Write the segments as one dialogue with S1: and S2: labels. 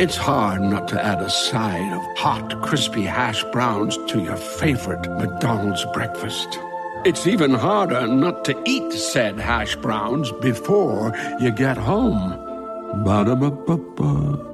S1: It's hard not to add a side of hot, crispy hash browns to your favorite McDonald's breakfast. It's even harder not to eat said hash browns before you get home. Ba-da-ba-ba-ba.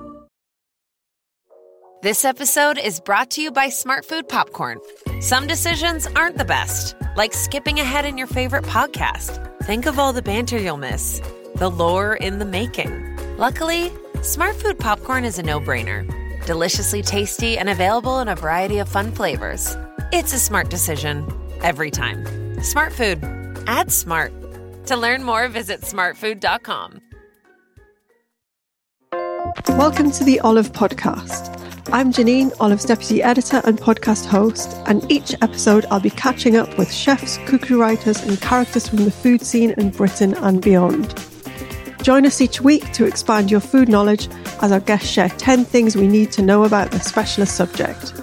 S2: This episode is brought to you by Smartfood Popcorn. Some decisions aren't the best, like skipping ahead in your favorite podcast. Think of all the banter you'll miss, the lore in the making. Luckily, Smartfood Popcorn is a no brainer. Deliciously tasty and available in a variety of fun flavors. It's a smart decision every time. Smartfood. Add smart. To learn more, visit smartfood.com.
S3: Welcome to the Olive Podcast. I'm Janine, Olive's deputy editor and podcast host, and each episode I'll be catching up with chefs, cookery writers, and characters from the food scene in Britain and beyond. Join us each week to expand your food knowledge as our guests share 10 things we need to know about their specialist subject.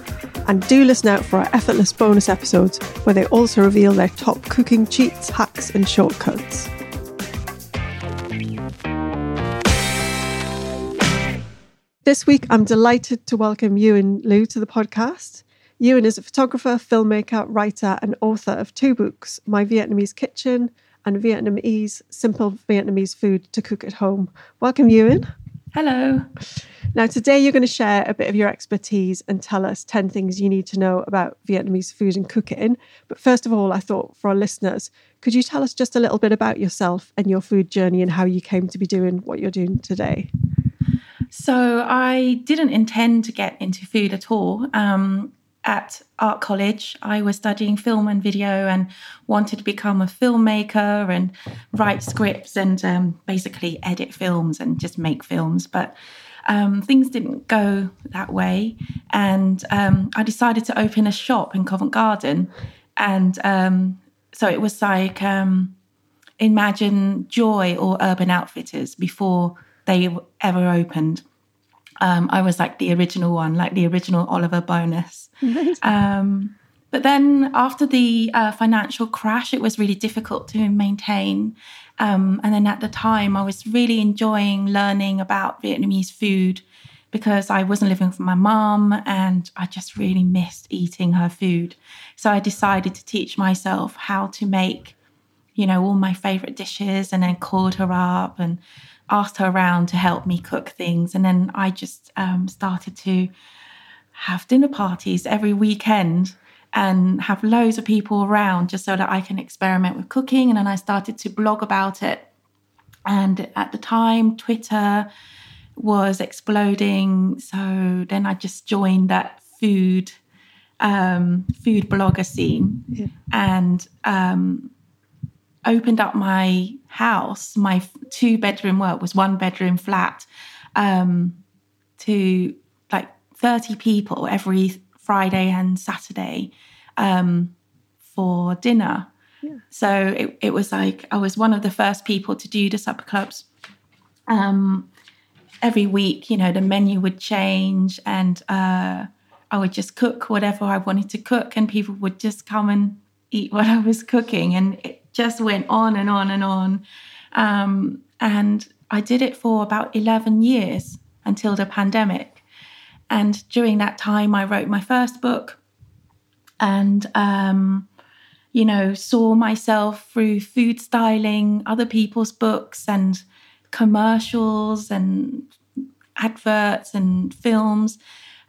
S3: And do listen out for our effortless bonus episodes where they also reveal their top cooking cheats, hacks, and shortcuts. This week, I'm delighted to welcome Uyen Luu to the podcast. Uyen is a photographer, filmmaker, writer, and author of two books My Vietnamese Kitchen and Vietnamese, simple Vietnamese food to cook at home. Welcome, Uyen.
S4: Hello.
S3: Now, today you're going to share a bit of your expertise and tell us 10 things you need to know about Vietnamese food and cooking. But first of all, I thought for our listeners, could you tell us just a little bit about yourself and your food journey and how you came to be doing what you're doing today?
S4: So, I didn't intend to get into food at all. Um, at art college, I was studying film and video and wanted to become a filmmaker and write scripts and um, basically edit films and just make films. But um, things didn't go that way. And um, I decided to open a shop in Covent Garden. And um, so it was like um, Imagine Joy or Urban Outfitters before they ever opened. Um, I was like the original one, like the original Oliver Bonas. Um, but then after the uh, financial crash, it was really difficult to maintain. Um, and then at the time, I was really enjoying learning about Vietnamese food because I wasn't living with my mom and I just really missed eating her food. So I decided to teach myself how to make, you know, all my favorite dishes and then called her up and asked her around to help me cook things. And then I just um, started to have dinner parties every weekend and have loads of people around just so that I can experiment with cooking. And then I started to blog about it. And at the time, Twitter was exploding. So then I just joined that food um, food blogger scene yeah. and um, opened up my house, my two bedroom work was one bedroom flat, um, to like 30 people every Friday and Saturday um, for dinner. Yeah. So it, it was like I was one of the first people to do the supper clubs. Um, every week, you know, the menu would change and uh, I would just cook whatever I wanted to cook, and people would just come and eat what I was cooking. And it just went on and on and on. Um, and I did it for about 11 years until the pandemic. And during that time, I wrote my first book and, um, you know, saw myself through food styling, other people's books and commercials and adverts and films.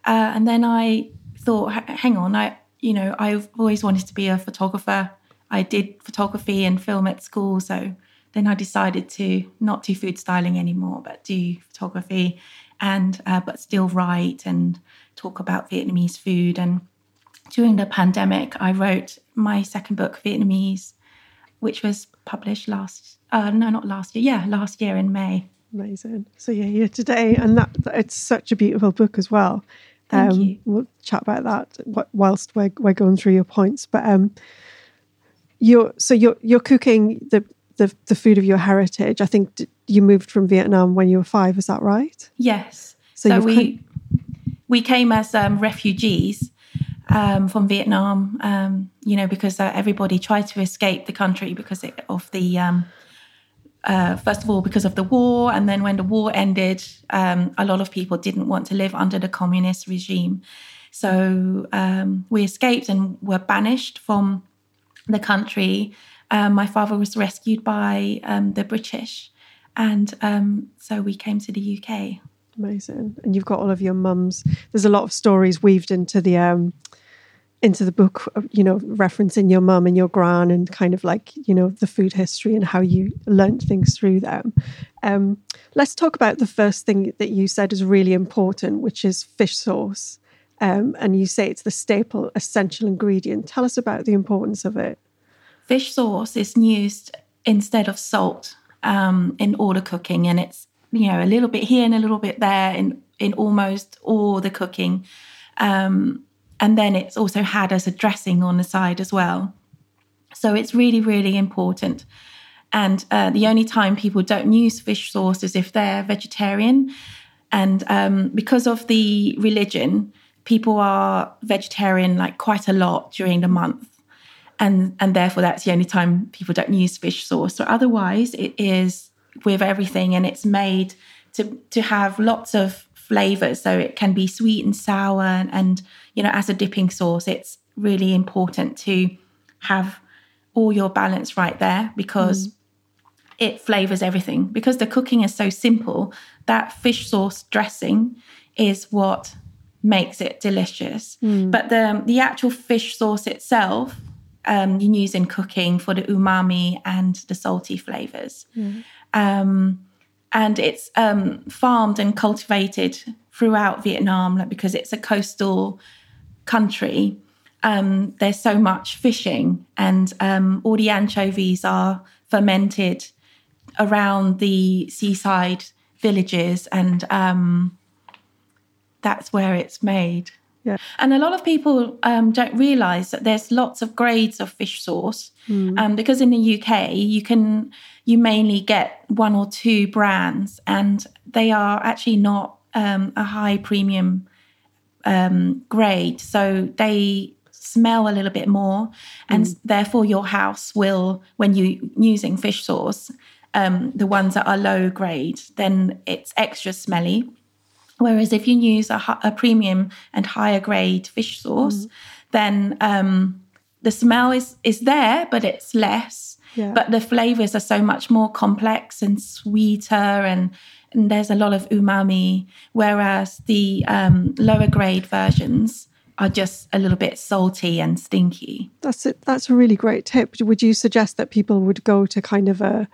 S4: Uh, and then I thought, hang on, I you know I've always wanted to be a photographer. I did photography and film at school, so then I decided to not do food styling anymore, but do photography and uh, but still write and talk about Vietnamese food. And during the pandemic, I wrote my second book, Vietnamese, which was published last uh, no, not last year. Yeah, last year in May.
S3: Amazing. So you're here today, and that it's such a beautiful book as well.
S4: Thank um, you.
S3: We'll chat about that whilst we're, we're going through your points. But um, you're so you're you're cooking the the, the food of your heritage. I think you moved from Vietnam when you were five. Is that right?
S4: Yes. So, so we we came as um, refugees um, from Vietnam. Um, you know, because uh, everybody tried to escape the country because of the um, uh, first of all because of the war, and then when the war ended, um, a lot of people didn't want to live under the communist regime. So um, we escaped and were banished from the country um, my father was rescued by um, the British, and um, so we came to the UK.
S3: Amazing, and you've got all of your mums. There's a lot of stories weaved into the um, into the book. You know, referencing your mum and your gran, and kind of like you know the food history and how you learnt things through them. Um, let's talk about the first thing that you said is really important, which is fish sauce. Um, and you say it's the staple essential ingredient. Tell us about the importance of it
S4: fish sauce is used instead of salt um, in all the cooking, and it's you know a little bit here and a little bit there in in almost all the cooking, um, and then it's also had as a dressing on the side as well. So it's really really important. And uh, the only time people don't use fish sauce is if they're vegetarian, and um, because of the religion, people are vegetarian like quite a lot during the month and and therefore that's the only time people don't use fish sauce. So otherwise, it is with everything, and it's made to to have lots of flavors. So it can be sweet and sour, and, and you know, as a dipping sauce, it's really important to have all your balance right there because. Mm. It flavors everything because the cooking is so simple. That fish sauce dressing is what makes it delicious. Mm. But the the actual fish sauce itself um, you use in cooking for the umami and the salty flavors. Mm. Um, and it's um, farmed and cultivated throughout Vietnam like, because it's a coastal country. Um, there's so much fishing, and um, all the anchovies are fermented around the seaside villages, and um, that's where it's made.
S3: Yeah.
S4: And a lot of people um, don't realize that there's lots of grades of fish sauce mm. um, because in the UK you can you mainly get one or two brands and they are actually not um, a high premium um, grade, so they smell a little bit more, and mm. therefore your house will when you using fish sauce. Um, the ones that are low grade, then it's extra smelly. Whereas if you use a, a premium and higher grade fish sauce, mm. then um, the smell is is there, but it's less. Yeah. But the flavors are so much more complex and sweeter, and, and there's a lot of umami. Whereas the um, lower grade versions are just a little bit salty and stinky.
S3: That's it. That's a really great tip. Would you suggest that people would go to kind of a,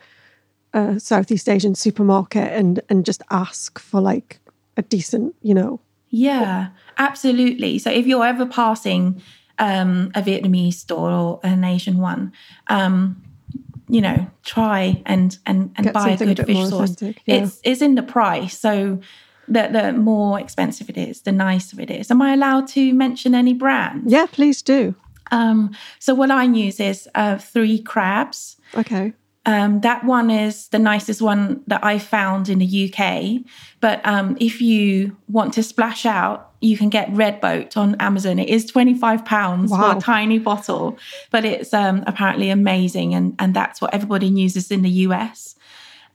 S3: a Southeast Asian supermarket and and just ask for like a decent, you know.
S4: Yeah, absolutely. So if you're ever passing um, a Vietnamese store or an Asian one, um, you know, try and and and Get buy a good a fish sauce. Yeah. It's it's in the price, so the the more expensive it is, the nicer it is. Am I allowed to mention any brands?
S3: Yeah, please do.
S4: Um, so what I use is uh, three crabs.
S3: Okay.
S4: Um, that one is the nicest one that I found in the UK. But um, if you want to splash out, you can get Red Boat on Amazon. It is £25 wow. for a tiny bottle, but it's um, apparently amazing. And, and that's what everybody uses in the US.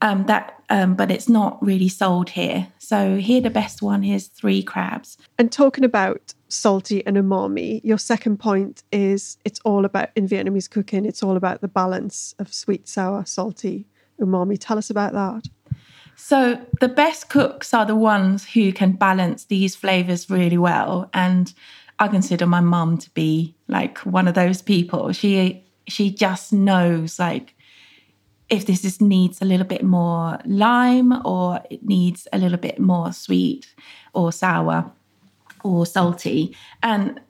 S4: Um, that, um, but it's not really sold here. So here, the best one is three crabs.
S3: And talking about salty and umami. Your second point is it's all about in Vietnamese cooking, it's all about the balance of sweet, sour, salty, umami. Tell us about that.
S4: So the best cooks are the ones who can balance these flavors really well. And I consider my mum to be like one of those people. She she just knows like if this is, needs a little bit more lime or it needs a little bit more sweet or sour or salty. And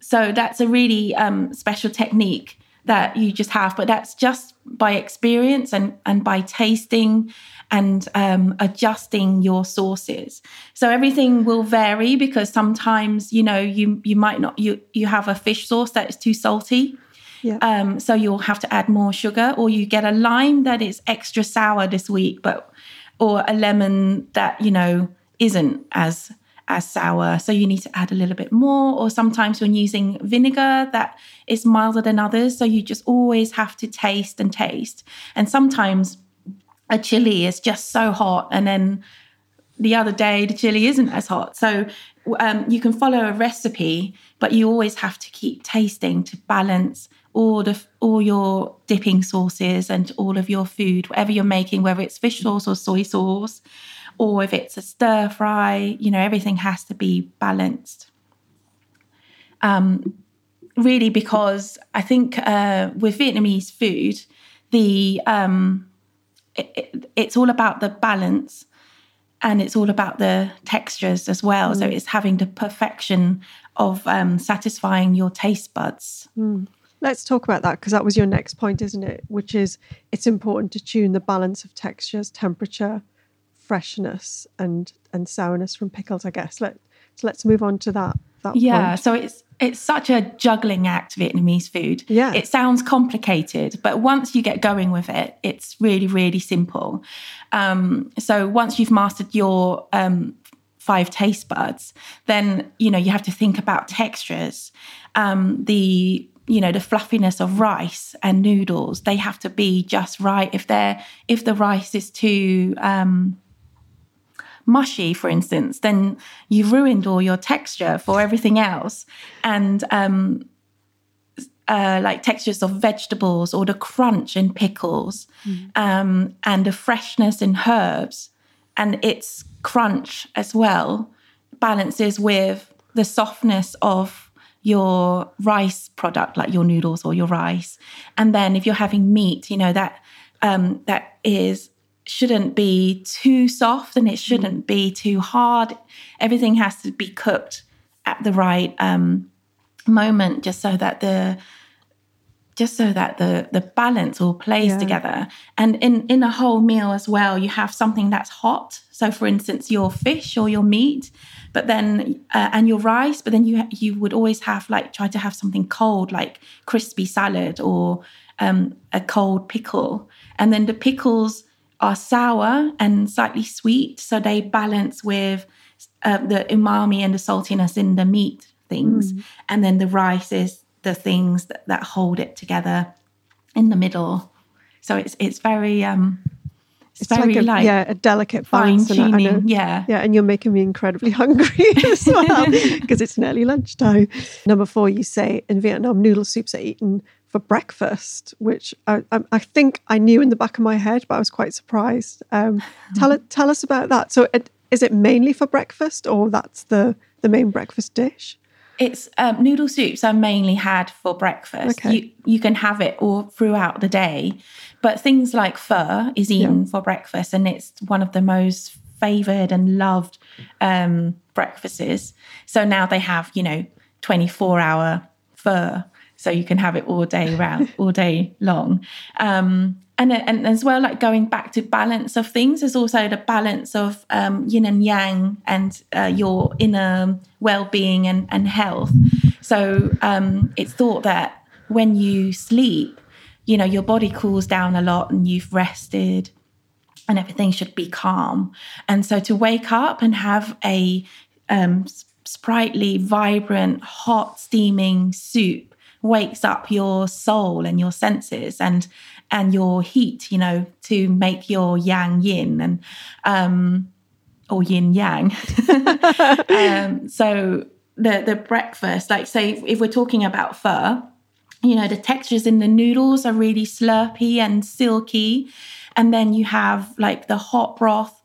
S4: so that's a really um, special technique that you just have, but that's just by experience and, and by tasting and um, adjusting your sauces. So everything will vary because sometimes you know you you might not you you have a fish sauce that is too salty. Yeah. Um, so you'll have to add more sugar, or you get a lime that is extra sour this week, but or a lemon that you know isn't as as sour. So you need to add a little bit more. Or sometimes when using vinegar that is milder than others. So you just always have to taste and taste. And sometimes a chili is just so hot and then the other day the chili isn't as hot. So um, you can follow a recipe, but you always have to keep tasting to balance all the all your dipping sauces and all of your food, whatever you're making, whether it's fish sauce or soy sauce or if it's a stir fry, you know, everything has to be balanced. Um, really, because I think uh, with Vietnamese food, the um, it, it, it's all about the balance and it's all about the textures as well. Mm. So it's having the perfection of um, satisfying your taste buds.
S3: Mm. Let's talk about that because that was your next point, isn't it? Which is it's important to tune the balance of textures, temperature, freshness and and sourness from pickles, I guess. Let so let's move on to that. that
S4: yeah,
S3: point.
S4: so it's it's such a juggling act, Vietnamese food.
S3: Yeah.
S4: It sounds complicated, but once you get going with it, it's really, really simple. Um, so once you've mastered your um, five taste buds, then you know you have to think about textures. Um, the you know the fluffiness of rice and noodles they have to be just right if they're if the rice is too um mushy, for instance, then you've ruined all your texture for everything else. And um, uh, like textures of vegetables or the crunch in pickles mm. um, and the freshness in herbs and its crunch as well balances with the softness of your rice product like your noodles or your rice and then if you're having meat you know that um, that is shouldn't be too soft and it shouldn't be too hard. Everything has to be cooked at the right um, moment, just so that the just so that the the balance all plays yeah. together. And in in a whole meal as well, you have something that's hot. So, for instance, your fish or your meat, but then uh, and your rice. But then you you would always have like try to have something cold, like crispy salad or um, a cold pickle. And then the pickles are sour and slightly sweet, so they balance with uh, the umami and the saltiness in the meat things, mm. and then the rice is the things that, that hold it together in the middle. So it's it's very um, it's, it's very
S3: like, a,
S4: like
S3: yeah a delicate fine
S4: tuning. Yeah,
S3: yeah, and you're making me incredibly hungry as well because it's nearly lunchtime. Number four, you say in Vietnam, noodle soups are eaten for breakfast, which I, I, think I knew in the back of my head, but I was quite surprised. Um, tell tell us about that. So, it, is it mainly for breakfast, or that's the the main breakfast dish?
S4: It's um, noodle soups are mainly had for breakfast. Okay. You you can have it all throughout the day, but things like pho is eaten yeah. for breakfast, and it's one of the most favored and loved um, breakfasts. So now they have you know twenty four hour pho so you can have it all day round, all day long. Um, and and as well, like going back to balance of things, there's also the balance of um, yin and yang and uh, your inner well-being and, and health. So um, it's thought that when you sleep, you know your body cools down a lot and you've rested and everything should be calm. And so to wake up and have a um, sprightly, vibrant, hot, steaming soup wakes up your soul and your senses and and your heat you know to make your yang yin and um or yin yang. Um so the the breakfast like say if, if we're talking about pho you know the textures in the noodles are really slurpy and silky. And then you have like the hot broth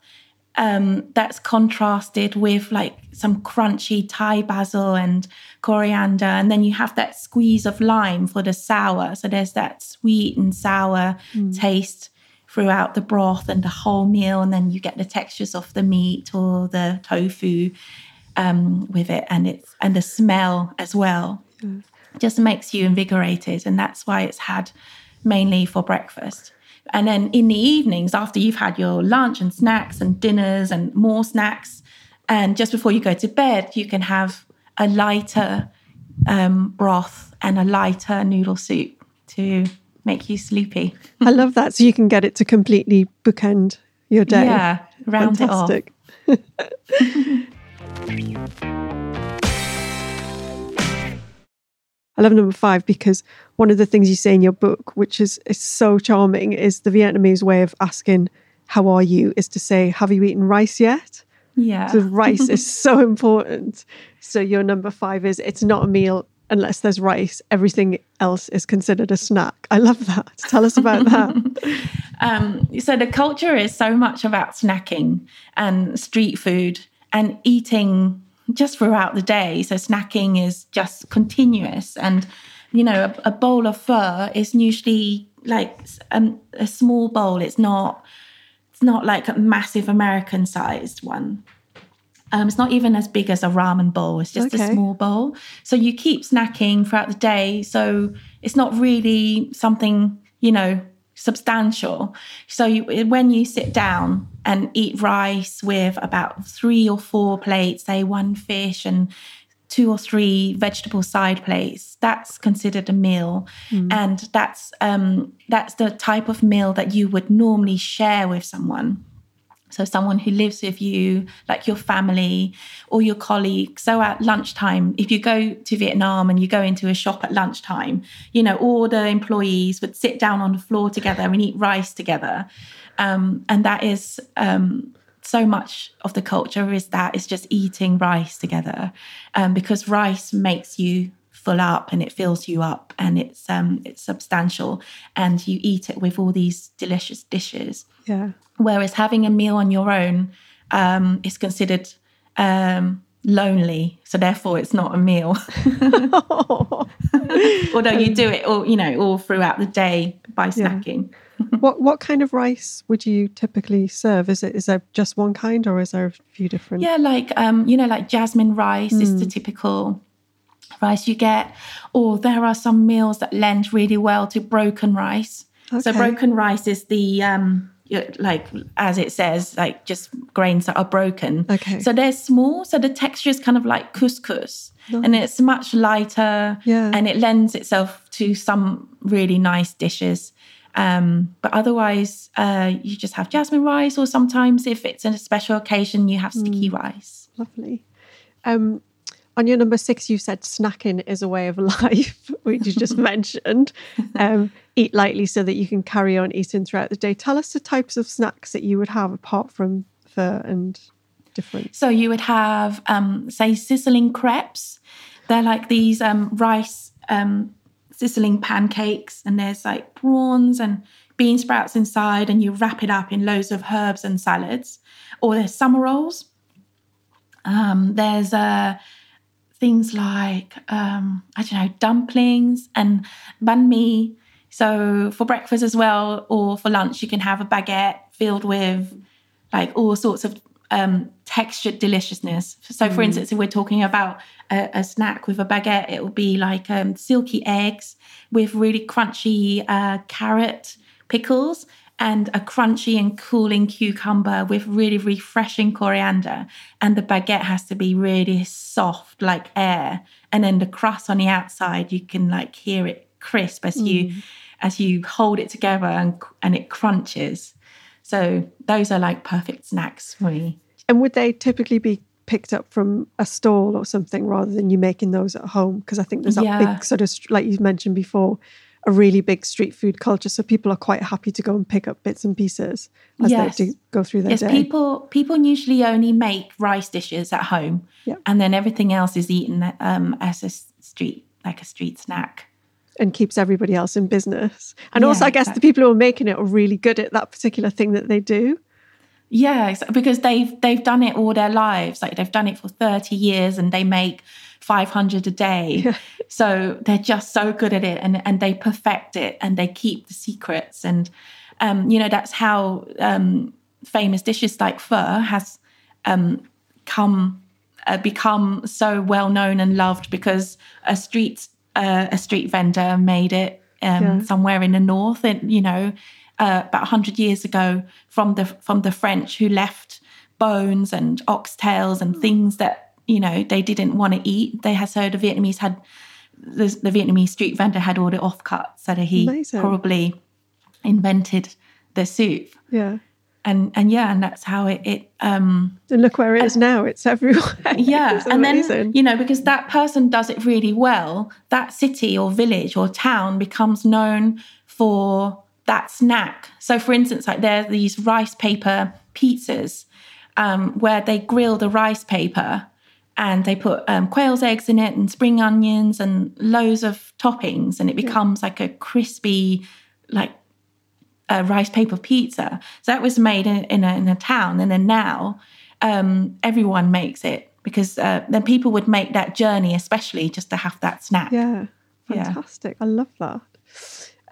S4: um, that's contrasted with like some crunchy Thai basil and coriander. And then you have that squeeze of lime for the sour. So there's that sweet and sour mm. taste throughout the broth and the whole meal. And then you get the textures of the meat or the tofu um, with it and it's and the smell as well. Mm. Just makes you invigorated. And that's why it's had mainly for breakfast. And then in the evenings, after you've had your lunch and snacks and dinners and more snacks, and just before you go to bed, you can have a lighter um, broth and a lighter noodle soup to make you sleepy.
S3: I love that. So you can get it to completely bookend your day.
S4: Yeah, round Fantastic. it
S3: off. I love number five because one of the things you say in your book, which is, is so charming, is the Vietnamese way of asking, How are you? is to say, Have you eaten rice yet?
S4: Yeah.
S3: So rice is so important. So your number five is it's not a meal unless there's rice. Everything else is considered a snack. I love that. Tell us about that.
S4: um, so the culture is so much about snacking and street food and eating just throughout the day. So snacking is just continuous. And, you know, a, a bowl of pho is usually like um, a small bowl. It's not, it's not like a massive American sized one. Um, it's not even as big as a ramen bowl. It's just okay. a small bowl. So you keep snacking throughout the day. So it's not really something, you know, substantial. So you, when you sit down and eat rice with about three or four plates, say one fish and two or three vegetable side plates, that's considered a meal, mm. and that's um, that's the type of meal that you would normally share with someone. So, someone who lives with you, like your family or your colleagues. So, at lunchtime, if you go to Vietnam and you go into a shop at lunchtime, you know, all the employees would sit down on the floor together and eat rice together. Um, and that is um, so much of the culture is that it's just eating rice together um, because rice makes you full up and it fills you up and it's um it's substantial and you eat it with all these delicious dishes
S3: yeah
S4: Whereas having a meal on your own um, is considered um, lonely, so therefore it's not a meal. Although you do it all, you know, all throughout the day by snacking.
S3: Yeah. What what kind of rice would you typically serve? Is it is there just one kind, or is there a few different?
S4: Yeah, like um, you know, like jasmine rice mm. is the hmm. typical rice you get, or there are some meals that lend really well to broken rice. Okay. So broken rice is the um, like as it says, like just grains that are broken.
S3: Okay.
S4: So they're small. So the texture is kind of like couscous, nice. and it's much lighter.
S3: Yeah.
S4: And it lends itself to some really nice dishes. Um, but otherwise, uh, you just have jasmine rice, or sometimes if it's a special occasion, you have sticky mm. rice.
S3: Lovely. Um, on your number six, you said snacking is a way of life, which you just mentioned. Um, eat lightly so that you can carry on eating throughout the day. Tell us the types of snacks that you would have apart from pho and different.
S4: So you would have, um, say, sizzling crepes. They're like these um, rice um, sizzling pancakes, and there's like prawns and bean sprouts inside, and you wrap it up in loads of herbs and salads. Or there's summer rolls. Um, there's uh, things like um, I don't know dumplings and banh mi. So for breakfast as well, or for lunch, you can have a baguette filled with like all sorts of um, textured deliciousness. So, for mm. instance, if we're talking about a, a, snack with a baguette, it will be like um, silky eggs with really crunchy uh, carrot pickles and a crunchy and cooling cucumber with really refreshing coriander. And the baguette has to be really soft, like air. And then the crust on the outside, you can like hear it crisp as mm. you as you hold it together and and it crunches. So those are like perfect snacks for me.
S3: And would they typically be picked up from a stall or something rather than you making those at home? Because I think there's that yeah. big sort of like you mentioned before a really big street food culture. So people are quite happy to go and pick up bits and pieces as yes. they do go through their
S4: yes,
S3: day.
S4: people people usually only make rice dishes at home,
S3: yeah.
S4: and then everything else is eaten um, as a street like a street snack.
S3: And keeps everybody else in business. And yeah, also, I guess exactly. the people who are making it are really good at that particular thing that they do.
S4: Yeah, because they've they've done it all their lives. Like they've done it for 30 years and they make 500 a day. Yeah. So they're just so good at it and and they perfect it and they keep the secrets and um, you know that's how um, famous dishes like pho has um, come uh, become so well known and loved because a street uh, a street vendor made it um, yeah. somewhere in the north, and you know, uh, about hundred years ago from the from the French who left bones and oxtails and things that you know they didn't want to eat. They had so the Vietnamese had the, the Vietnamese street vendor had all the offcuts, so that he Amazing. probably invented the soup.
S3: Yeah
S4: and and yeah and that's how it it um
S3: and look where it is now it's everywhere.
S4: Yeah it's and then you know because that person does it really well that city or village or town becomes known for that snack. So for instance like there are these rice paper pizzas um, where they grill the rice paper and they put um, quail's eggs in it and spring onions and loads of toppings and it becomes yeah. like a crispy like a rice paper pizza. So that was made in, in, a, in a town. And then now um, everyone makes it because uh, then people would make that journey, especially just to have that snack.
S3: Yeah, fantastic. Yeah. I love that.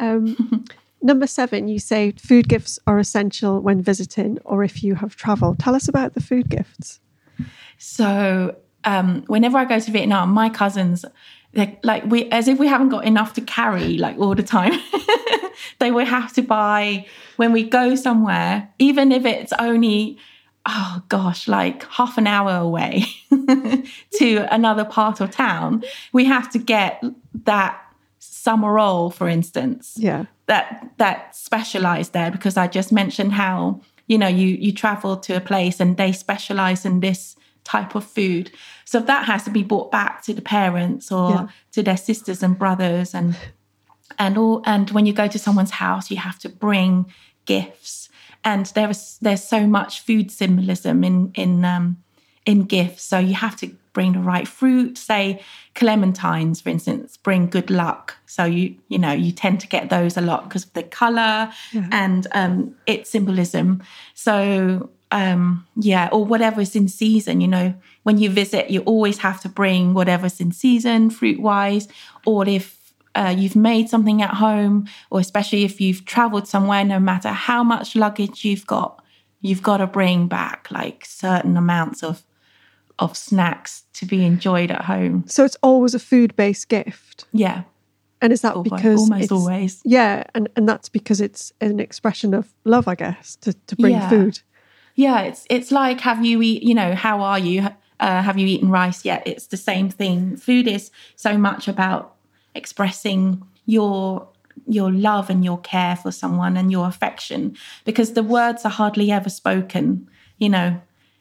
S3: Um, number seven, you say food gifts are essential when visiting or if you have traveled. Tell us about the food gifts.
S4: So, um, whenever I go to Vietnam, my cousins, like we, as if we haven't got enough to carry, like all the time. they will have to buy when we go somewhere, even if it's only, oh gosh, like half an hour away to another part of town, we have to get that summer roll, for instance.
S3: Yeah.
S4: That that specialized there because I just mentioned how, you know, you you travel to a place and they specialize in this type of food. So that has to be brought back to the parents or yeah. to their sisters and brothers and and all and when you go to someone's house you have to bring gifts and there is there's so much food symbolism in in um, in gifts so you have to bring the right fruit say clementines for instance bring good luck so you you know you tend to get those a lot because of the color yeah. and um, its symbolism so um yeah or whatever's in season you know when you visit you always have to bring whatever's in season fruit wise or if uh, you've made something at home, or especially if you've traveled somewhere, no matter how much luggage you've got, you've got to bring back like certain amounts of of snacks to be enjoyed at home.
S3: So it's always a food based gift.
S4: Yeah.
S3: And is that always, because
S4: almost always?
S3: Yeah, and, and that's because it's an expression of love, I guess, to, to bring
S4: yeah.
S3: food.
S4: Yeah, it's it's like have you eat, you know, how are you? Uh, have you eaten rice yet? It's the same thing. Food is so much about expressing your your love and your care for someone and your affection because the words are hardly ever spoken you know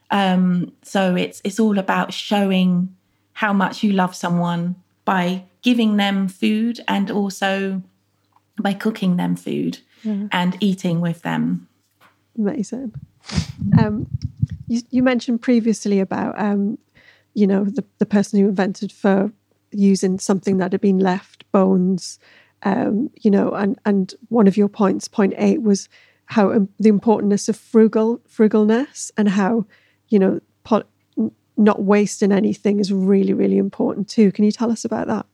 S4: um, so it's it's all about showing how much you love someone by giving them food and also by cooking them food yeah. and eating with them
S3: amazing um, you, you, mentioned previously about um, you know the, the person who invented pho using something that had been left, bones, um, you know, and and one of your points, point eight, was how um, the importance of frugal frugalness and how you know pot, not wasting anything is really really important too. Can you tell us about that?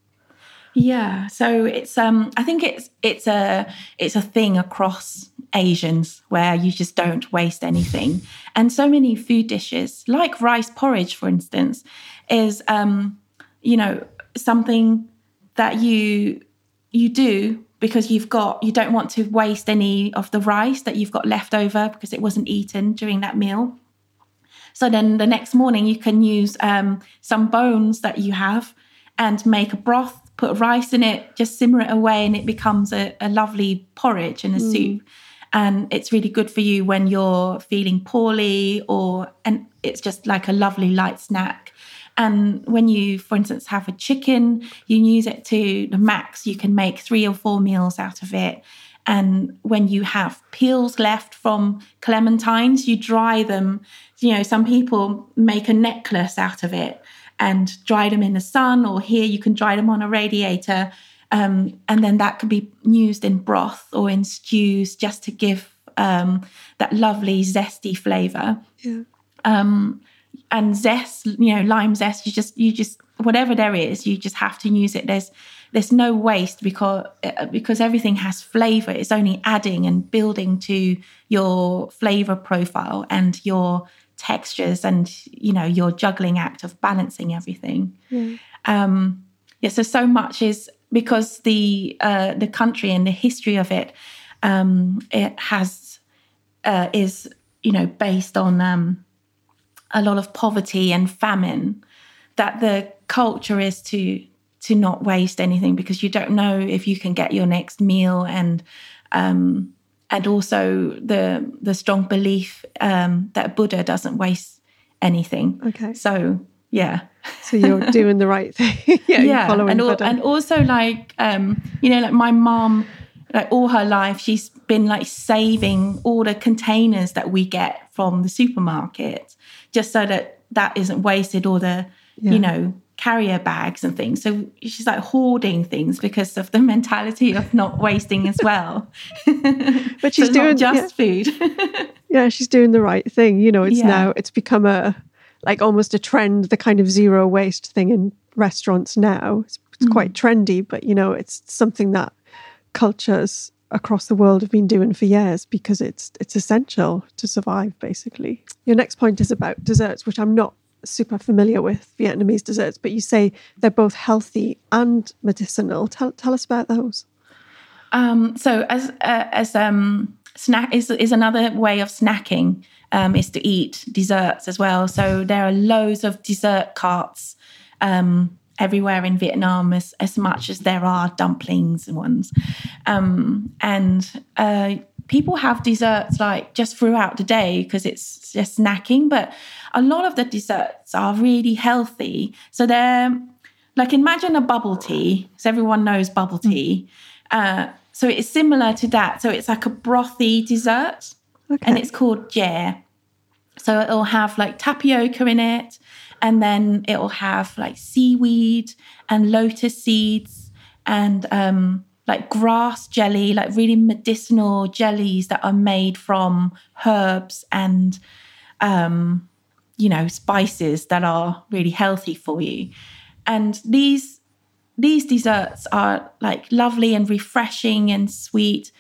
S4: Yeah, so it's um I think it's it's a it's a thing across Asians where you just don't waste anything. And so many food dishes, like rice porridge for instance, is um you know something that you you do because you've got you don't want to waste any of the rice that you've got left over because it wasn't eaten during that meal so then the next morning you can use um, some bones that you have and make a broth put rice in it just simmer it away and it becomes a, a lovely porridge and a mm. soup and it's really good for you when you're feeling poorly or and it's just like a lovely light snack and when you, for instance, have a chicken, you use it to the max. You can make three or four meals out of it. And when you have peels left from clementines, you dry them. You know, some people make a necklace out of it and dry them in the sun, or here you can dry them on a radiator. Um, and then that can be used in broth or in stews just to give um, that lovely zesty flavor.
S3: Yeah.
S4: Um, and zest, you know, lime zest. You just, you just, whatever there is, you just have to use it. There's, there's no waste because uh, because everything has flavor. It's only adding and building to your flavor profile and your textures, and you know your juggling act of balancing everything.
S3: Yeah.
S4: Um, yeah. So so much is because the uh, the country and the history of it um, it has uh, is you know based on um, a lot of poverty and famine that the culture is to to not waste anything because you don't know if you can get your next meal and um, and also the the strong belief um, that Buddha doesn't waste anything.
S3: Okay.
S4: So yeah.
S3: So you're doing the right thing. yeah.
S4: yeah.
S3: Following
S4: and, al- and also like um, you know like my mom like all her life she's been like saving all the containers that we get from the supermarket just so that that isn't wasted or the
S3: Yeah.
S4: you know carrier bags and things so she's like hoarding things because of the mentality of not wasting as well
S3: But she's
S4: So
S3: doing-
S4: just food
S3: yeah, she's doing the right thing. You know, it's
S4: Yeah.
S3: now it's become a like almost a trend, the kind of zero waste thing in restaurants now. It's, it's quite trendy, but you know, it's something that cultures across the world have been doing for years because it's it's essential to survive basically. Your next point is about desserts, which I'm not super familiar with Vietnamese desserts, but you say they're both healthy and medicinal. Tell tell us about those.
S4: Um, so as uh, as um, snack is is another way of snacking um, is to eat desserts as well. So there are loads of dessert carts um, everywhere in Vietnam, as as much as there are dumplings and ones, um, and uh, people have desserts like just throughout the day because it's just snacking. But a lot of the desserts are really healthy. So they're like imagine a bubble tea. So everyone knows bubble tea. Uh, so it's similar to that. So it's like a brothy dessert,
S3: Okay.
S4: and it's called chè. So it'll have like tapioca in it, and then it'll have like seaweed and lotus seeds and um, like grass jelly, like really medicinal jellies that are made from herbs and um, you know spices that are really healthy for you. And these these desserts are like lovely and refreshing and sweet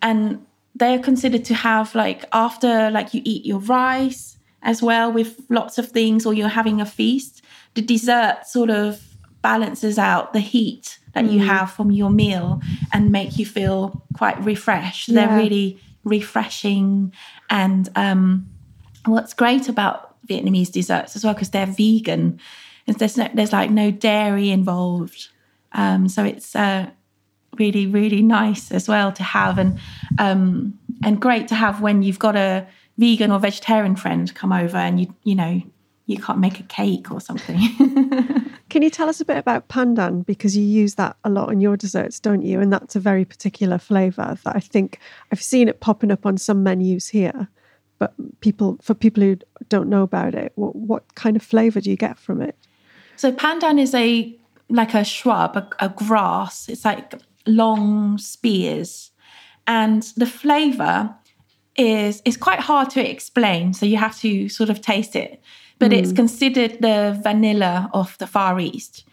S4: and they're considered to have like after like you eat your rice as well with lots of things or you're having a feast the dessert sort of balances out the heat that you have from your meal and make you feel quite refreshed. They're really refreshing and um what's great about vietnamese desserts as well because they're vegan there's no, there's like no dairy involved. Um so it's uh really really nice as well to have and um and great to have when you've got a vegan or vegetarian friend come over and you you know you can't make a cake or something
S3: Can you tell us a bit about pandan because you use that a lot in your desserts, don't you? And that's a very particular flavour that I think I've seen it popping up on some menus here. But people, for people who don't know about it, what, what kind of flavour do you get from it?
S4: So pandan is a like a shrub, a, a grass. It's like long spears, and the flavour is is quite hard to explain. So you have to sort of taste it. But it's considered the vanilla of the Far East,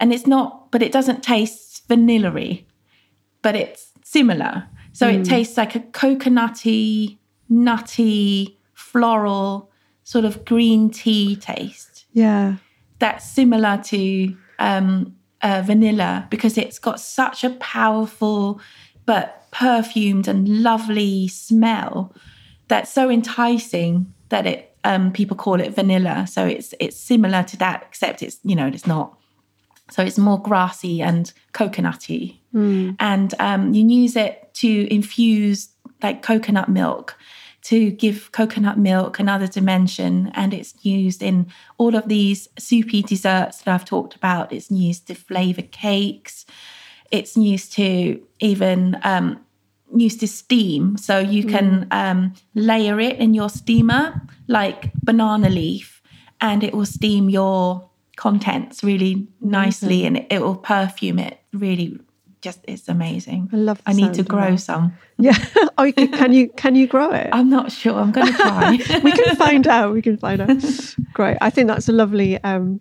S4: and it's not. But it doesn't taste vanilla-y, but it's similar. So it tastes like a coconutty, nutty, floral, sort of green tea taste
S3: Yeah.
S4: that's similar to um, uh, vanilla because it's got such a powerful but perfumed and lovely smell that's so enticing that it um, people call it vanilla. So it's it's similar to that, except it's you know it's not. So it's more grassy and coconutty, and um, you use it to infuse like coconut milk to give coconut milk another dimension. And it's used in all of these soupy desserts that I've talked about. It's used to flavor cakes. It's used to even um, used to steam. So you can um, layer it in your steamer like banana leaf, and it will steam your contents really nicely, and it, it will perfume it really just it's amazing.
S3: I love.
S4: I need to grow some.
S3: Yeah. oh, you can, can you can you grow it?
S4: I'm not sure. I'm going to try.
S3: we can find out. We can find out. Great. I think that's a lovely um,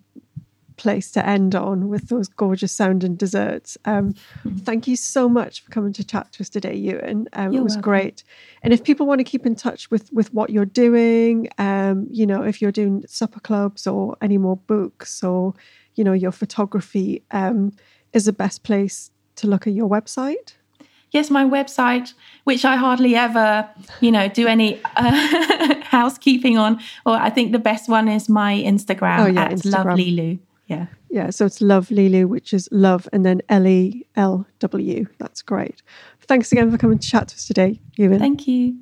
S3: place to end on with those gorgeous sounding desserts. Um, mm. Thank you so much for coming to chat to us today, Uyen. Um, it was welcome. great. And if people want to keep in touch with with what you're doing, um, you know, if you're doing supper clubs or any more books or you know your photography, um, is the best place to look at your website.
S4: Yes, my website, which I hardly ever, you know, do any uh, housekeeping on. Or I think the best one is my Instagram oh, yeah, at Instagram. Love Lelu. Yeah.
S3: Yeah. So it's Love Lelu, which is love and then L E L W. That's great. Thanks again for coming to chat to us today, Uyen.
S4: Thank you.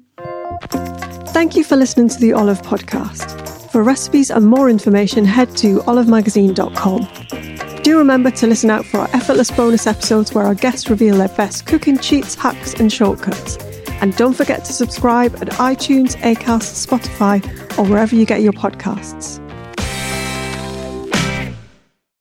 S3: Thank you for listening to the Olive Podcast. For recipes and more information, head to olivemagazine.com. Do remember to listen out for our effortless bonus episodes where our guests reveal their best cooking cheats, hacks, and shortcuts. And don't forget to subscribe at iTunes, Acast, Spotify, or wherever you get your podcasts.